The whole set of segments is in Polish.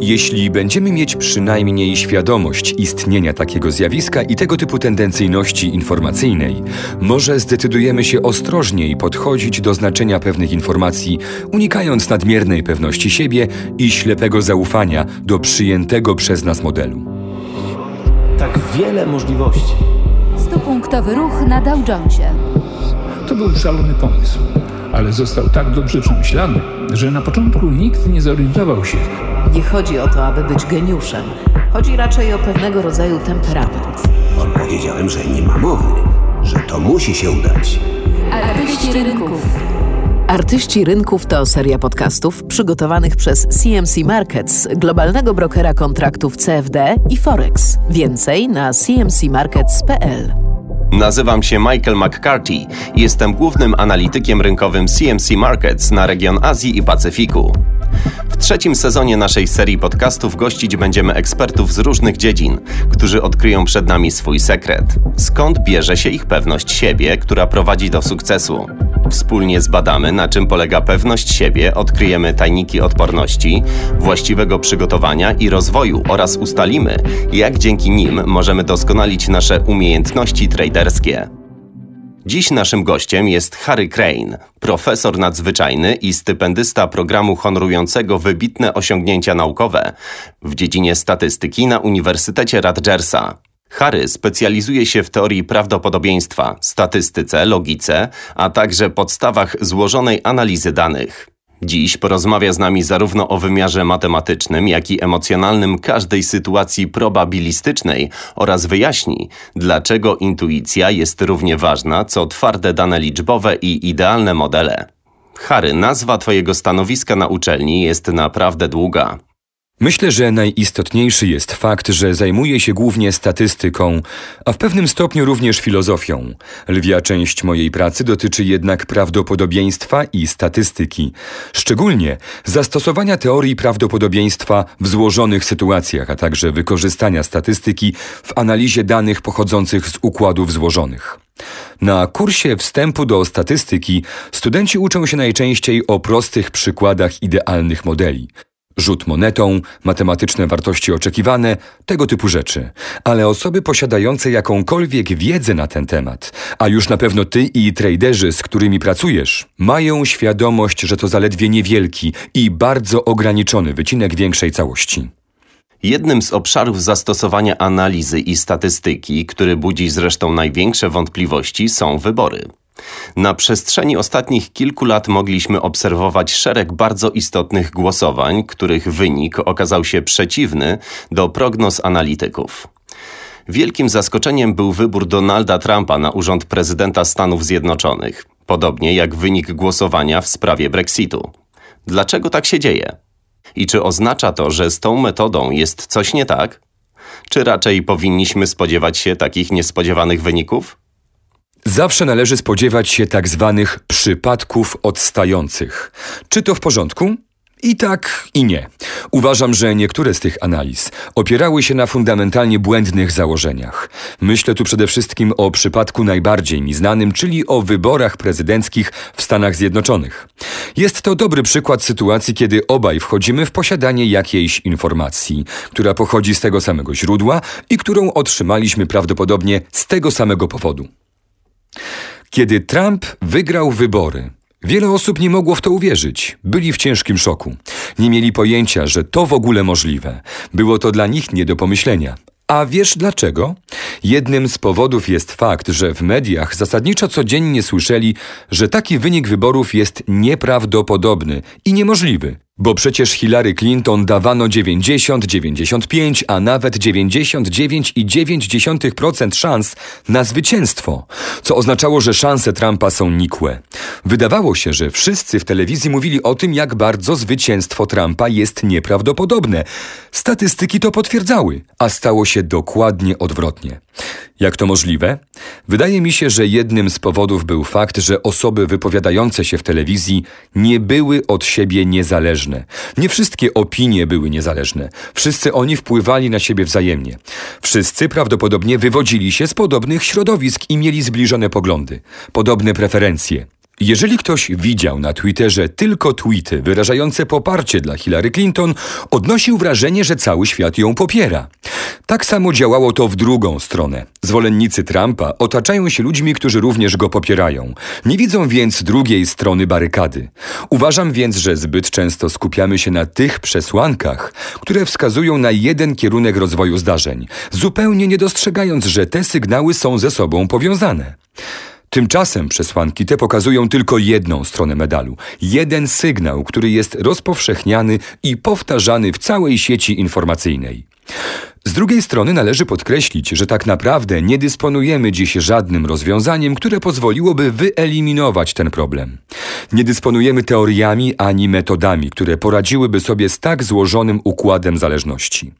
Jeśli będziemy mieć przynajmniej świadomość istnienia takiego zjawiska i tego typu tendencyjności informacyjnej, może zdecydujemy się ostrożniej podchodzić do znaczenia pewnych informacji, unikając nadmiernej pewności siebie i ślepego zaufania do przyjętego przez nas modelu. Tak wiele możliwości. Stupunktowy ruch na Dow Jonesie. To był szalony pomysł, ale został tak dobrze przemyślany, że na początku nikt nie zorientował się, Nie chodzi o to, aby być geniuszem. Chodzi raczej o pewnego rodzaju temperament. Powiedziałem, że nie ma mowy, że to musi się udać. Artyści rynków. Artyści Rynków to seria podcastów przygotowanych przez CMC Markets, globalnego brokera kontraktów CFD i Forex. Więcej na cmcmarkets.pl. Nazywam się Michael McCarthy jestem głównym analitykiem rynkowym CMC Markets na region Azji i Pacyfiku. W trzecim sezonie naszej serii podcastów gościć będziemy ekspertów z różnych dziedzin, którzy odkryją przed nami swój sekret. Skąd bierze się ich pewność siebie, która prowadzi do sukcesu? Wspólnie zbadamy, na czym polega pewność siebie, odkryjemy tajniki odporności, właściwego przygotowania i rozwoju oraz ustalimy, jak dzięki nim możemy doskonalić nasze umiejętności Dziś naszym gościem jest Harry Crane, profesor nadzwyczajny i stypendysta programu honorującego wybitne osiągnięcia naukowe w dziedzinie statystyki na Uniwersytecie Rutgersa. Harry specjalizuje się w teorii prawdopodobieństwa, statystyce, logice, a także podstawach złożonej analizy danych. Dziś porozmawia z nami zarówno o wymiarze matematycznym, jak i emocjonalnym każdej sytuacji probabilistycznej oraz wyjaśni, dlaczego intuicja jest równie ważna co twarde dane liczbowe i idealne modele. Harry, nazwa Twojego stanowiska na uczelni jest naprawdę długa. Myślę, że najistotniejszy jest fakt, że zajmuję się głównie statystyką, a w pewnym stopniu również filozofią. Lwia część mojej pracy dotyczy jednak prawdopodobieństwa i statystyki, szczególnie zastosowania teorii prawdopodobieństwa w złożonych sytuacjach, a także wykorzystania statystyki w analizie danych pochodzących z układów złożonych. Na kursie wstępu do statystyki studenci uczą się najczęściej o prostych przykładach idealnych modeli. Rzut monetą, matematyczne wartości oczekiwane, tego typu rzeczy. Ale osoby posiadające jakąkolwiek wiedzę na ten temat, a już na pewno ty i traderzy, z którymi pracujesz, mają świadomość, że to zaledwie niewielki i bardzo ograniczony wycinek większej całości. Jednym z obszarów zastosowania analizy i statystyki, który budzi zresztą największe wątpliwości, są wybory. Na przestrzeni ostatnich kilku lat mogliśmy obserwować szereg bardzo istotnych głosowań, których wynik okazał się przeciwny do prognoz analityków. Wielkim zaskoczeniem był wybór Donalda Trumpa na urząd prezydenta Stanów Zjednoczonych, podobnie jak wynik głosowania w sprawie Brexitu. Dlaczego tak się dzieje? I czy oznacza to, że z tą metodą jest coś nie tak? Czy raczej powinniśmy spodziewać się takich niespodziewanych wyników? Zawsze należy spodziewać się tak zwanych przypadków odstających. Czy to w porządku? I tak, i nie. Uważam, że niektóre z tych analiz opierały się na fundamentalnie błędnych założeniach. Myślę tu przede wszystkim o przypadku najbardziej mi znanym, czyli o wyborach prezydenckich w Stanach Zjednoczonych. Jest to dobry przykład sytuacji, kiedy obaj wchodzimy w posiadanie jakiejś informacji, która pochodzi z tego samego źródła i którą otrzymaliśmy prawdopodobnie z tego samego powodu. Kiedy Trump wygrał wybory, wiele osób nie mogło w to uwierzyć. Byli w ciężkim szoku. Nie mieli pojęcia, że to w ogóle możliwe. Było to dla nich nie do pomyślenia. A wiesz dlaczego? Jednym z powodów jest fakt, że w mediach zasadniczo codziennie słyszeli, że taki wynik wyborów jest nieprawdopodobny i niemożliwy. Bo przecież Hillary Clinton dawano 90, 95, a nawet 99,9% szans na zwycięstwo, co oznaczało, że szanse Trumpa są nikłe. Wydawało się, że wszyscy w telewizji mówili o tym, jak bardzo zwycięstwo Trumpa jest nieprawdopodobne. Statystyki to potwierdzały, a stało się dokładnie odwrotnie. Jak to możliwe? Wydaje mi się, że jednym z powodów był fakt, że osoby wypowiadające się w telewizji nie były od siebie niezależne. Nie wszystkie opinie były niezależne. Wszyscy oni wpływali na siebie wzajemnie. Wszyscy prawdopodobnie wywodzili się z podobnych środowisk i mieli zbliżone poglądy, podobne preferencje. Jeżeli ktoś widział na Twitterze tylko tweety wyrażające poparcie dla Hillary Clinton, odnosił wrażenie, że cały świat ją popiera. Tak samo działało to w drugą stronę. Zwolennicy Trumpa otaczają się ludźmi, którzy również go popierają. Nie widzą więc drugiej strony barykady. Uważam więc, że zbyt często skupiamy się na tych przesłankach, które wskazują na jeden kierunek rozwoju zdarzeń, zupełnie nie dostrzegając, że te sygnały są ze sobą powiązane. Tymczasem przesłanki te pokazują tylko jedną stronę medalu, jeden sygnał, który jest rozpowszechniany i powtarzany w całej sieci informacyjnej. Z drugiej strony należy podkreślić, że tak naprawdę nie dysponujemy dziś żadnym rozwiązaniem, które pozwoliłoby wyeliminować ten problem. Nie dysponujemy teoriami ani metodami, które poradziłyby sobie z tak złożonym układem zależności.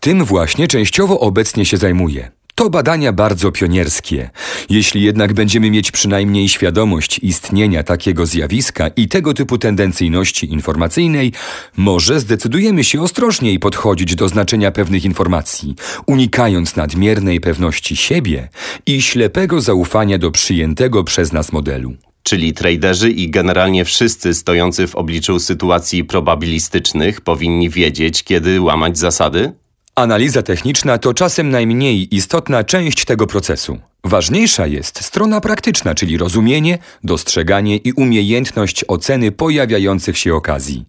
Tym właśnie częściowo obecnie się zajmuję. To badania bardzo pionierskie. Jeśli jednak będziemy mieć przynajmniej świadomość istnienia takiego zjawiska i tego typu tendencyjności informacyjnej, może zdecydujemy się ostrożniej podchodzić do znaczenia pewnych informacji, unikając nadmiernej pewności siebie i ślepego zaufania do przyjętego przez nas modelu. Czyli traderzy i generalnie wszyscy stojący w obliczu sytuacji probabilistycznych powinni wiedzieć, kiedy łamać zasady? Analiza techniczna to czasem najmniej istotna część tego procesu. Ważniejsza jest strona praktyczna, czyli rozumienie, dostrzeganie i umiejętność oceny pojawiających się okazji.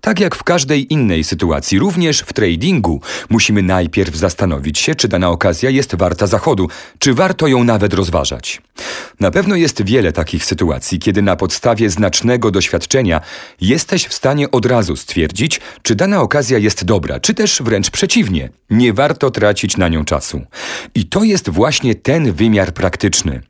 Tak jak w każdej innej sytuacji, również w tradingu musimy najpierw zastanowić się, czy dana okazja jest warta zachodu, czy warto ją nawet rozważać. Na pewno jest wiele takich sytuacji, kiedy na podstawie znacznego doświadczenia jesteś w stanie od razu stwierdzić, czy dana okazja jest dobra, czy też wręcz przeciwnie, nie warto tracić na nią czasu. I to jest właśnie ten wymiar wymiar praktyczny.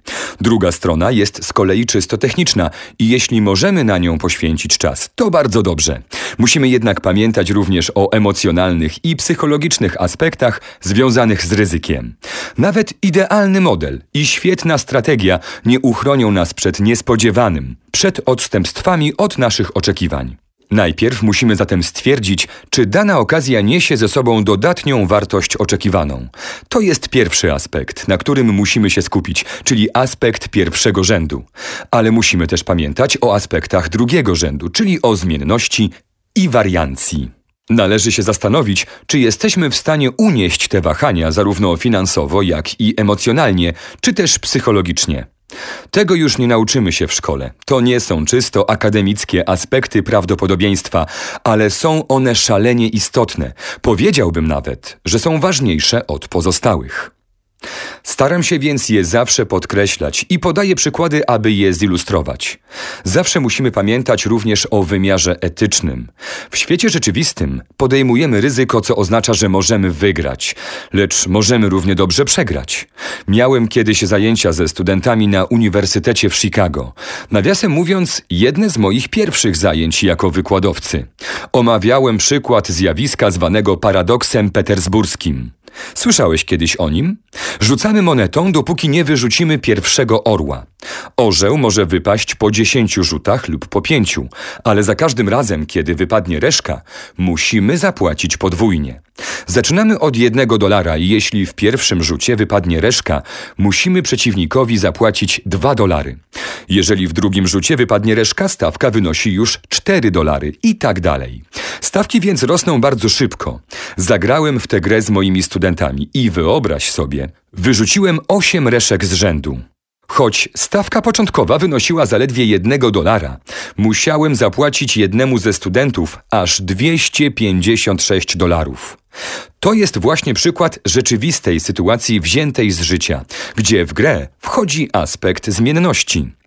Druga strona jest z kolei czysto techniczna i jeśli możemy na nią poświęcić czas, to bardzo dobrze. Musimy jednak pamiętać również o emocjonalnych i psychologicznych aspektach związanych z ryzykiem. Nawet idealny model i świetna strategia nie uchronią nas przed niespodziewanym, przed odstępstwami od naszych oczekiwań. Najpierw musimy zatem stwierdzić, czy dana okazja niesie ze sobą dodatnią wartość oczekiwaną. To jest pierwszy aspekt, na którym musimy się skupić, czyli aspekt pierwszego rzędu. Ale musimy też pamiętać o aspektach drugiego rzędu, czyli o zmienności i wariancji. Należy się zastanowić, czy jesteśmy w stanie unieść te wahania zarówno finansowo, jak i emocjonalnie, czy też psychologicznie. Tego już nie nauczymy się w szkole. To nie są czysto akademickie aspekty prawdopodobieństwa, ale są one szalenie istotne. Powiedziałbym nawet, że są ważniejsze od pozostałych. Staram się więc je zawsze podkreślać i podaję przykłady, aby je zilustrować. Zawsze musimy pamiętać również o wymiarze etycznym. W świecie rzeczywistym podejmujemy ryzyko, co oznacza, że możemy wygrać, lecz możemy równie dobrze przegrać. Miałem kiedyś zajęcia ze studentami na Uniwersytecie w Chicago. Nawiasem mówiąc, jedne z moich pierwszych zajęć jako wykładowcy. Omawiałem przykład zjawiska zwanego paradoksem petersburskim. Słyszałeś kiedyś o nim? Rzucamy monetą, dopóki nie wyrzucimy pierwszego orła. Orzeł może wypaść po dziesięciu rzutach lub po pięciu, ale za każdym razem, kiedy wypadnie reszka, musimy zapłacić podwójnie. Zaczynamy od jednego dolara i jeśli w pierwszym rzucie wypadnie reszka, musimy przeciwnikowi zapłacić dwa dolary. Jeżeli w drugim rzucie wypadnie reszka, stawka wynosi już cztery dolary i tak dalej. Stawki więc rosną bardzo szybko. Zagrałem w tę grę z moimi studentami i wyobraź sobie, wyrzuciłem osiem reszek z rzędu. Choć stawka początkowa wynosiła zaledwie jednego dolara, musiałem zapłacić jednemu ze studentów aż 256 dolarów. To jest właśnie przykład rzeczywistej sytuacji wziętej z życia, gdzie w grę wchodzi aspekt zmienności.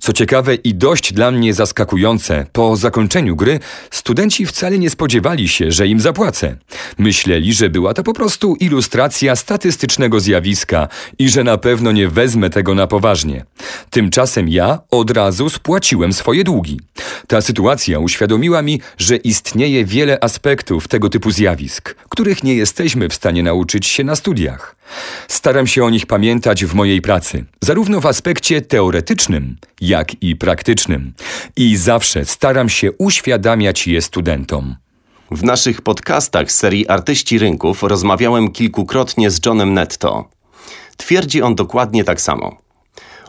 Co ciekawe i dość dla mnie zaskakujące, po zakończeniu gry studenci wcale nie spodziewali się, że im zapłacę. Myśleli, że była to po prostu ilustracja statystycznego zjawiska i że na pewno nie wezmę tego na poważnie. Tymczasem ja od razu spłaciłem swoje długi. Ta sytuacja uświadomiła mi, że istnieje wiele aspektów tego typu zjawisk, których nie jesteśmy w stanie nauczyć się na studiach. Staram się o nich pamiętać w mojej pracy, zarówno w aspekcie teoretycznym, jak i praktycznym. I zawsze staram się uświadamiać je studentom. W naszych podcastach serii Artyści Rynków rozmawiałem kilkukrotnie z Johnem Netto. Twierdzi on dokładnie tak samo.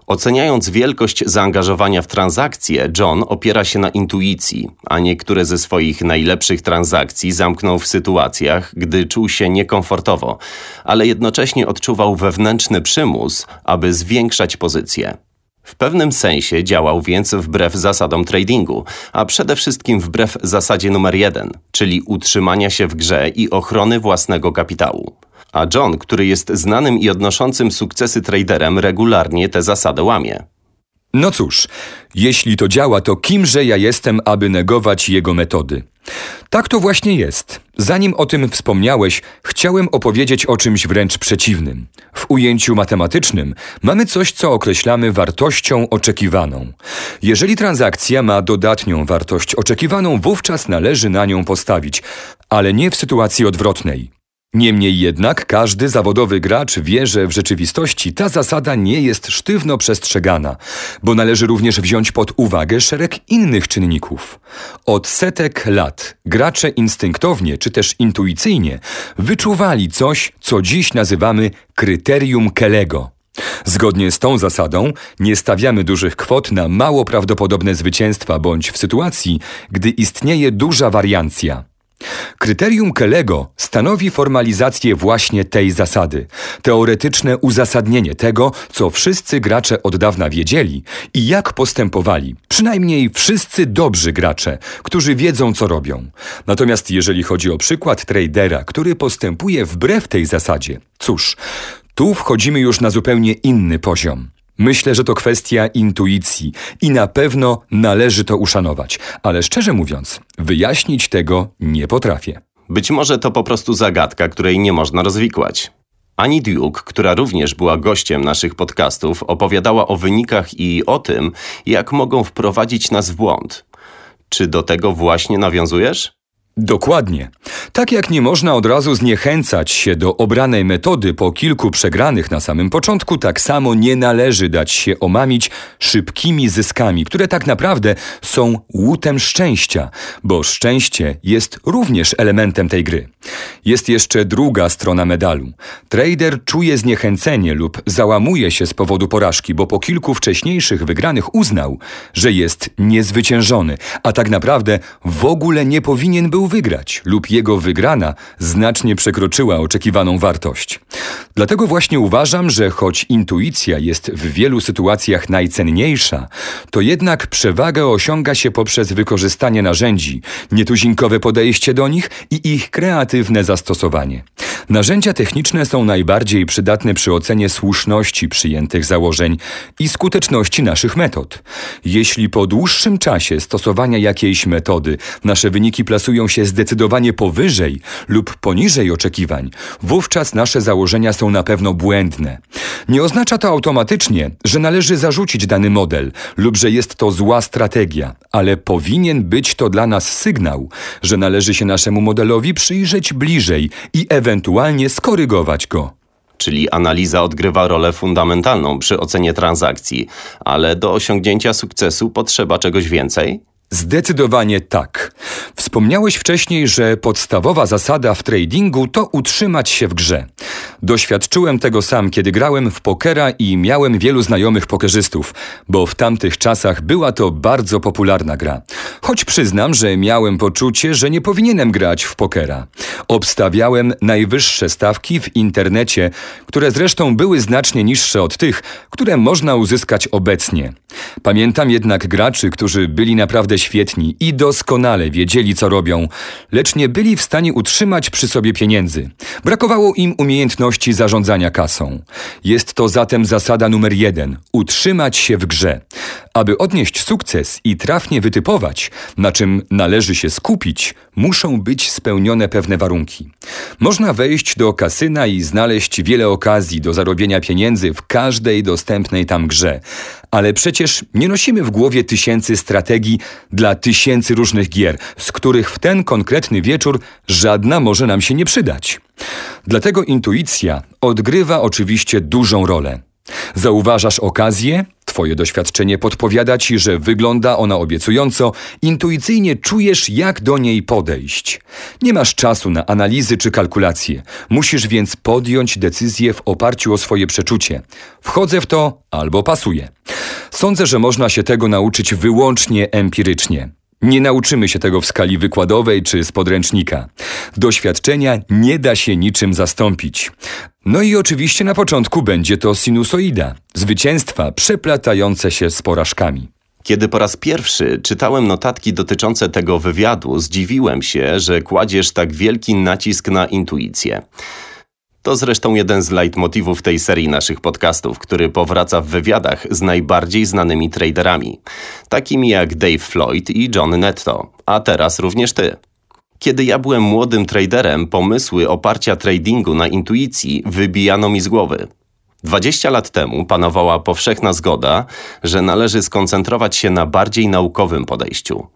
Oceniając wielkość zaangażowania w transakcje, John opiera się na intuicji, a niektóre ze swoich najlepszych transakcji zamknął w sytuacjach, gdy czuł się niekomfortowo, ale jednocześnie odczuwał wewnętrzny przymus, aby zwiększać pozycję. W pewnym sensie działał więc wbrew zasadom tradingu, a przede wszystkim wbrew zasadzie numer jeden, czyli utrzymania się w grze i ochrony własnego kapitału. A John, który jest znanym i odnoszącym sukcesy traderem, regularnie tę zasadę łamie. No cóż, jeśli to działa, to kimże ja jestem, aby negować jego metody? Tak to właśnie jest. Zanim o tym wspomniałeś, chciałem opowiedzieć o czymś wręcz przeciwnym. W ujęciu matematycznym mamy coś, co określamy wartością oczekiwaną. Jeżeli transakcja ma dodatnią wartość oczekiwaną, wówczas należy na nią postawić, ale nie w sytuacji odwrotnej. Niemniej jednak każdy zawodowy gracz wie, że w rzeczywistości ta zasada nie jest sztywno przestrzegana, bo należy również wziąć pod uwagę szereg innych czynników. Od setek lat gracze instynktownie czy też intuicyjnie wyczuwali coś, co dziś nazywamy kryterium Kellego. Zgodnie z tą zasadą nie stawiamy dużych kwot na mało prawdopodobne zwycięstwa bądź w sytuacji, gdy istnieje duża wariancja. Kryterium Kellego stanowi formalizację właśnie tej zasady, teoretyczne uzasadnienie tego, co wszyscy gracze od dawna wiedzieli i jak postępowali, przynajmniej wszyscy dobrzy gracze, którzy wiedzą, co robią. Natomiast jeżeli chodzi o przykład tradera, który postępuje wbrew tej zasadzie, cóż, tu wchodzimy już na zupełnie inny poziom. Myślę, że to kwestia intuicji i na pewno należy to uszanować, ale szczerze mówiąc, wyjaśnić tego nie potrafię. Być może to po prostu zagadka, której nie można rozwikłać. Ani Duke, która również była gościem naszych podcastów, opowiadała o wynikach i o tym, jak mogą wprowadzić nas w błąd. Czy do tego właśnie nawiązujesz? Dokładnie. Tak jak nie można od razu zniechęcać się do obranej metody po kilku przegranych na samym początku, tak samo nie należy dać się omamić szybkimi zyskami, które tak naprawdę są łutem szczęścia, bo szczęście jest również elementem tej gry. Jest jeszcze druga strona medalu. Trader czuje zniechęcenie lub załamuje się z powodu porażki, bo po kilku wcześniejszych wygranych uznał, że jest niezwyciężony, a tak naprawdę w ogóle nie powinien był wygrać lub jego wygrana znacznie przekroczyła oczekiwaną wartość. Dlatego właśnie uważam, że choć intuicja jest w wielu sytuacjach najcenniejsza, to jednak przewagę osiąga się poprzez wykorzystanie narzędzi, nietuzinkowe podejście do nich i ich kreatywne zastosowanie. Narzędzia techniczne są najbardziej przydatne przy ocenie słuszności przyjętych założeń i skuteczności naszych metod. Jeśli po dłuższym czasie stosowania jakiejś metody nasze wyniki plasują się zdecydowanie powyżej lub poniżej oczekiwań, wówczas nasze założenia są na pewno błędne. Nie oznacza to automatycznie, że należy zarzucić dany model lub że jest to zła strategia, ale powinien być to dla nas sygnał, że należy się naszemu modelowi przyjrzeć bliżej i ewentualnie skorygować go. Czyli analiza odgrywa rolę fundamentalną przy ocenie transakcji, ale do osiągnięcia sukcesu potrzeba czegoś więcej? Zdecydowanie tak. Wspomniałeś wcześniej, że podstawowa zasada w tradingu to utrzymać się w grze. Doświadczyłem tego sam, kiedy grałem w pokera i miałem wielu znajomych pokerzystów, bo w tamtych czasach była to bardzo popularna gra. Choć przyznam, że miałem poczucie, że nie powinienem grać w pokera. Obstawiałem najwyższe stawki w internecie, które zresztą były znacznie niższe od tych, które można uzyskać obecnie. Pamiętam jednak graczy, którzy byli naprawdę świetni i doskonale wiedzieli, co robią, lecz nie byli w stanie utrzymać przy sobie pieniędzy. Brakowało im umiejętności zarządzania kasą. Jest to zatem zasada numer jeden utrzymać się w grze. Aby odnieść sukces i trafnie wytypować, na czym należy się skupić, muszą być spełnione pewne warunki. Można wejść do kasyna i znaleźć wiele okazji do zarobienia pieniędzy w każdej dostępnej tam grze, ale przecież nie nosimy w głowie tysięcy strategii dla tysięcy różnych gier, z których w ten konkretny wieczór żadna może nam się nie przydać. Dlatego intuicja odgrywa oczywiście dużą rolę. Zauważasz okazję, Twoje doświadczenie podpowiada ci, że wygląda ona obiecująco, intuicyjnie czujesz, jak do niej podejść. Nie masz czasu na analizy czy kalkulacje. Musisz więc podjąć decyzję w oparciu o swoje przeczucie. Wchodzę w to albo pasuję. Sądzę, że można się tego nauczyć wyłącznie empirycznie. Nie nauczymy się tego w skali wykładowej czy z podręcznika. Doświadczenia nie da się niczym zastąpić. No i oczywiście na początku będzie to sinusoida, zwycięstwa przeplatające się z porażkami. Kiedy po raz pierwszy czytałem notatki dotyczące tego wywiadu, zdziwiłem się, że kładziesz tak wielki nacisk na intuicję. To zresztą jeden z leitmotywów tej serii naszych podcastów, który powraca w wywiadach z najbardziej znanymi traderami, takimi jak Dave Floyd i John Netto, a teraz również ty. Kiedy ja byłem młodym traderem, pomysły oparcia tradingu na intuicji wybijano mi z głowy. 20 lat temu panowała powszechna zgoda, że należy skoncentrować się na bardziej naukowym podejściu.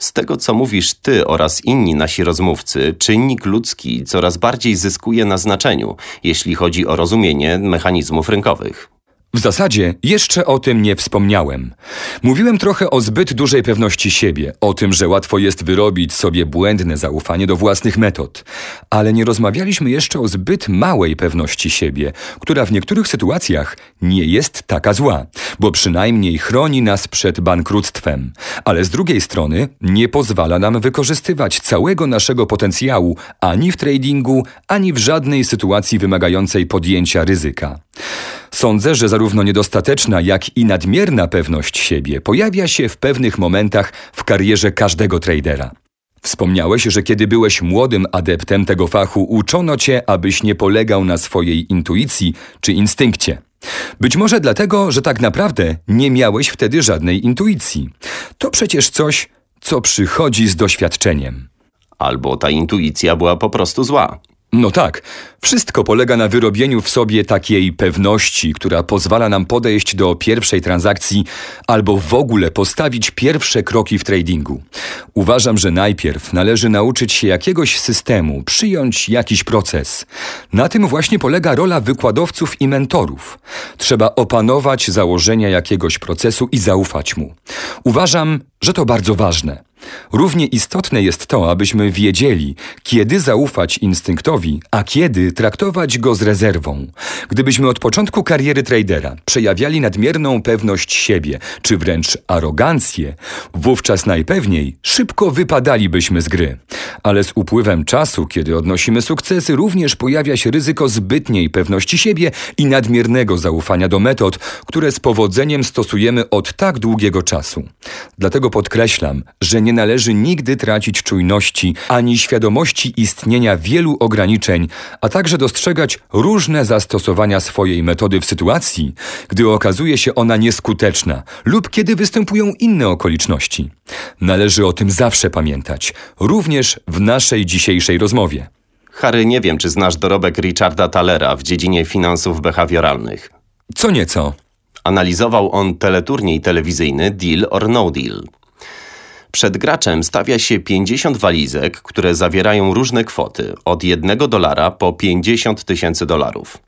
Z tego, co mówisz ty oraz inni nasi rozmówcy, czynnik ludzki coraz bardziej zyskuje na znaczeniu, jeśli chodzi o rozumienie mechanizmów rynkowych. W zasadzie jeszcze o tym nie wspomniałem. Mówiłem trochę o zbyt dużej pewności siebie, o tym, że łatwo jest wyrobić sobie błędne zaufanie do własnych metod, ale nie rozmawialiśmy jeszcze o zbyt małej pewności siebie, która w niektórych sytuacjach nie jest taka zła, bo przynajmniej chroni nas przed bankructwem, ale z drugiej strony nie pozwala nam wykorzystywać całego naszego potencjału ani w tradingu, ani w żadnej sytuacji wymagającej podjęcia ryzyka. Sądzę, że zarówno niedostateczna, jak i nadmierna pewność siebie pojawia się w pewnych momentach w karierze każdego tradera. Wspomniałeś, że kiedy byłeś młodym adeptem tego fachu, uczono cię, abyś nie polegał na swojej intuicji czy instynkcie. Być może dlatego, że tak naprawdę nie miałeś wtedy żadnej intuicji. To przecież coś, co przychodzi z doświadczeniem. Albo ta intuicja była po prostu zła. No tak, wszystko polega na wyrobieniu w sobie takiej pewności, która pozwala nam podejść do pierwszej transakcji albo w ogóle postawić pierwsze kroki w tradingu. Uważam, że najpierw należy nauczyć się jakiegoś systemu, przyjąć jakiś proces. Na tym właśnie polega rola wykładowców i mentorów. Trzeba opanować założenia jakiegoś procesu i zaufać mu. Uważam, że to bardzo ważne. Równie istotne jest to, abyśmy wiedzieli, kiedy zaufać instynktowi, a kiedy traktować go z rezerwą. Gdybyśmy od początku kariery tradera przejawiali nadmierną pewność siebie, czy wręcz arogancję, wówczas najpewniej szybko wypadalibyśmy z gry. Ale z upływem czasu, kiedy odnosimy sukcesy, również pojawia się ryzyko zbytniej pewności siebie i nadmiernego zaufania do metod, które z powodzeniem stosujemy od tak długiego czasu. Dlatego podkreślam, że nie należy nigdy tracić czujności ani świadomości istnienia wielu ograniczeń, a także dostrzegać różne zastosowania swojej metody w sytuacji, gdy okazuje się ona nieskuteczna lub kiedy występują inne okoliczności. Należy o tym zawsze pamiętać, również w naszej dzisiejszej rozmowie. Harry, nie wiem, czy znasz dorobek Richarda Talera w dziedzinie finansów behawioralnych. Co nieco. Analizował on teleturniej telewizyjny Deal or No Deal. Przed graczem stawia się 50 walizek, które zawierają różne kwoty, od 1 dolara po 50 tysięcy dolarów.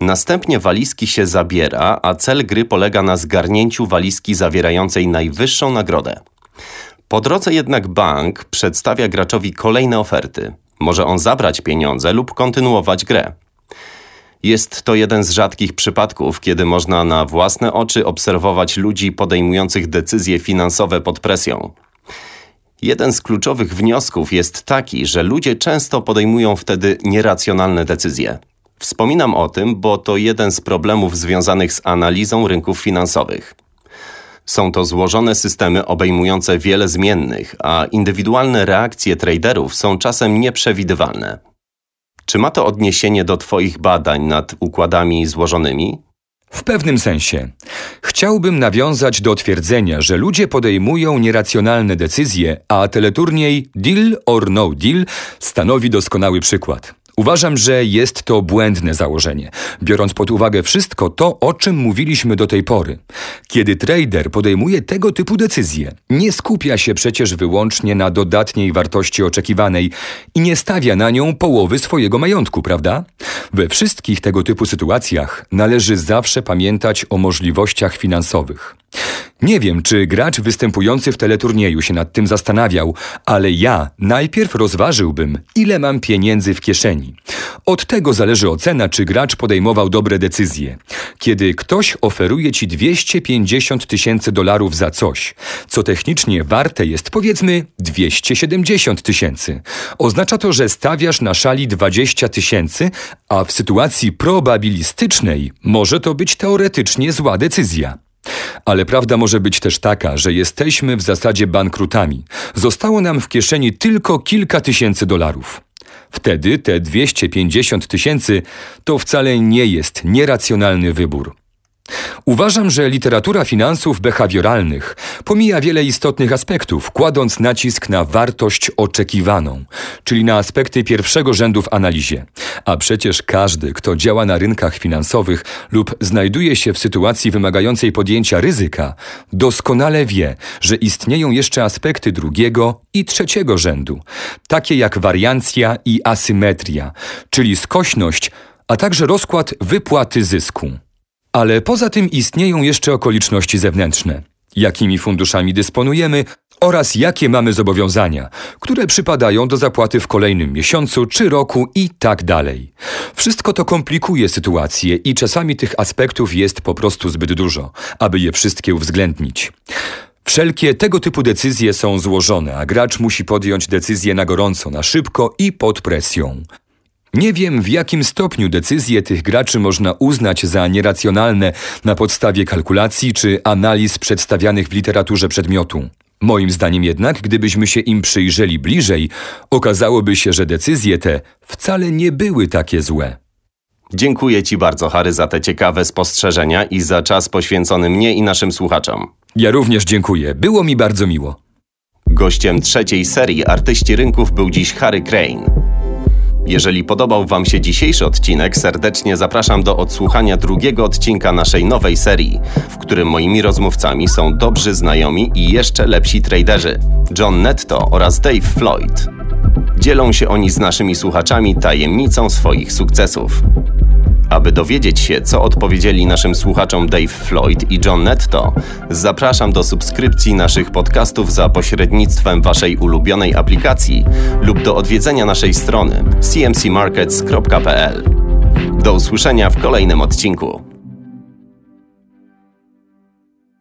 Następnie walizki się zabiera, a cel gry polega na zgarnięciu walizki zawierającej najwyższą nagrodę. Po drodze jednak bank przedstawia graczowi kolejne oferty. Może on zabrać pieniądze lub kontynuować grę. Jest to jeden z rzadkich przypadków, kiedy można na własne oczy obserwować ludzi podejmujących decyzje finansowe pod presją. Jeden z kluczowych wniosków jest taki, że ludzie często podejmują wtedy nieracjonalne decyzje. Wspominam o tym, bo to jeden z problemów związanych z analizą rynków finansowych. Są to złożone systemy obejmujące wiele zmiennych, a indywidualne reakcje traderów są czasem nieprzewidywalne. Czy ma to odniesienie do Twoich badań nad układami złożonymi? W pewnym sensie. Chciałbym nawiązać do twierdzenia, że ludzie podejmują nieracjonalne decyzje, a teleturniej Deal or No Deal stanowi doskonały przykład. Uważam, że jest to błędne założenie, biorąc pod uwagę wszystko to, o czym mówiliśmy do tej pory. Kiedy trader podejmuje tego typu decyzje, nie skupia się przecież wyłącznie na dodatniej wartości oczekiwanej i nie stawia na nią połowy swojego majątku, prawda? We wszystkich tego typu sytuacjach należy zawsze pamiętać o możliwościach finansowych. Nie wiem, czy gracz występujący w teleturnieju się nad tym zastanawiał, ale ja najpierw rozważyłbym, ile mam pieniędzy w kieszeni. Od tego zależy ocena, czy gracz podejmował dobre decyzje. Kiedy ktoś oferuje ci 250 tysięcy dolarów za coś, co technicznie warte jest powiedzmy 270 tysięcy, oznacza to, że stawiasz na szali 20 tysięcy, a w sytuacji probabilistycznej może to być teoretycznie zła decyzja. Ale prawda może być też taka, że jesteśmy w zasadzie bankrutami. Zostało nam w kieszeni tylko kilka tysięcy dolarów. Wtedy te 250 tysięcy to wcale nie jest nieracjonalny wybór. Uważam, że literatura finansów behawioralnych pomija wiele istotnych aspektów, kładąc nacisk na wartość oczekiwaną, czyli na aspekty pierwszego rzędu w analizie. A przecież każdy, kto działa na rynkach finansowych lub znajduje się w sytuacji wymagającej podjęcia ryzyka, doskonale wie, że istnieją jeszcze aspekty drugiego i trzeciego rzędu, takie jak wariancja i asymetria, czyli skośność, a także rozkład wypłaty zysku. Ale poza tym istnieją jeszcze okoliczności zewnętrzne. Jakimi funduszami dysponujemy oraz jakie mamy zobowiązania, które przypadają do zapłaty w kolejnym miesiącu czy roku i tak dalej. Wszystko to komplikuje sytuację i czasami tych aspektów jest po prostu zbyt dużo, aby je wszystkie uwzględnić. Wszelkie tego typu decyzje są złożone, a gracz musi podjąć decyzję na gorąco, na szybko i pod presją. Nie wiem, w jakim stopniu decyzje tych graczy można uznać za nieracjonalne na podstawie kalkulacji czy analiz przedstawianych w literaturze przedmiotu. Moim zdaniem jednak, gdybyśmy się im przyjrzeli bliżej, okazałoby się, że decyzje te wcale nie były takie złe. Dziękuję Ci bardzo, Harry, za te ciekawe spostrzeżenia i za czas poświęcony mnie i naszym słuchaczom. Ja również dziękuję. Było mi bardzo miło. Gościem trzeciej serii Artyści Rynków był dziś Harry Crane. Jeżeli podobał Wam się dzisiejszy odcinek, serdecznie zapraszam do odsłuchania drugiego odcinka naszej nowej serii, w którym moimi rozmówcami są dobrzy znajomi i jeszcze lepsi traderzy John Netto oraz Dave Floyd. Dzielą się oni z naszymi słuchaczami tajemnicą swoich sukcesów. Aby dowiedzieć się, co odpowiedzieli naszym słuchaczom Dave Floyd i John Netto, zapraszam do subskrypcji naszych podcastów za pośrednictwem Waszej ulubionej aplikacji lub do odwiedzenia naszej strony cmcmarkets.pl. Do usłyszenia w kolejnym odcinku.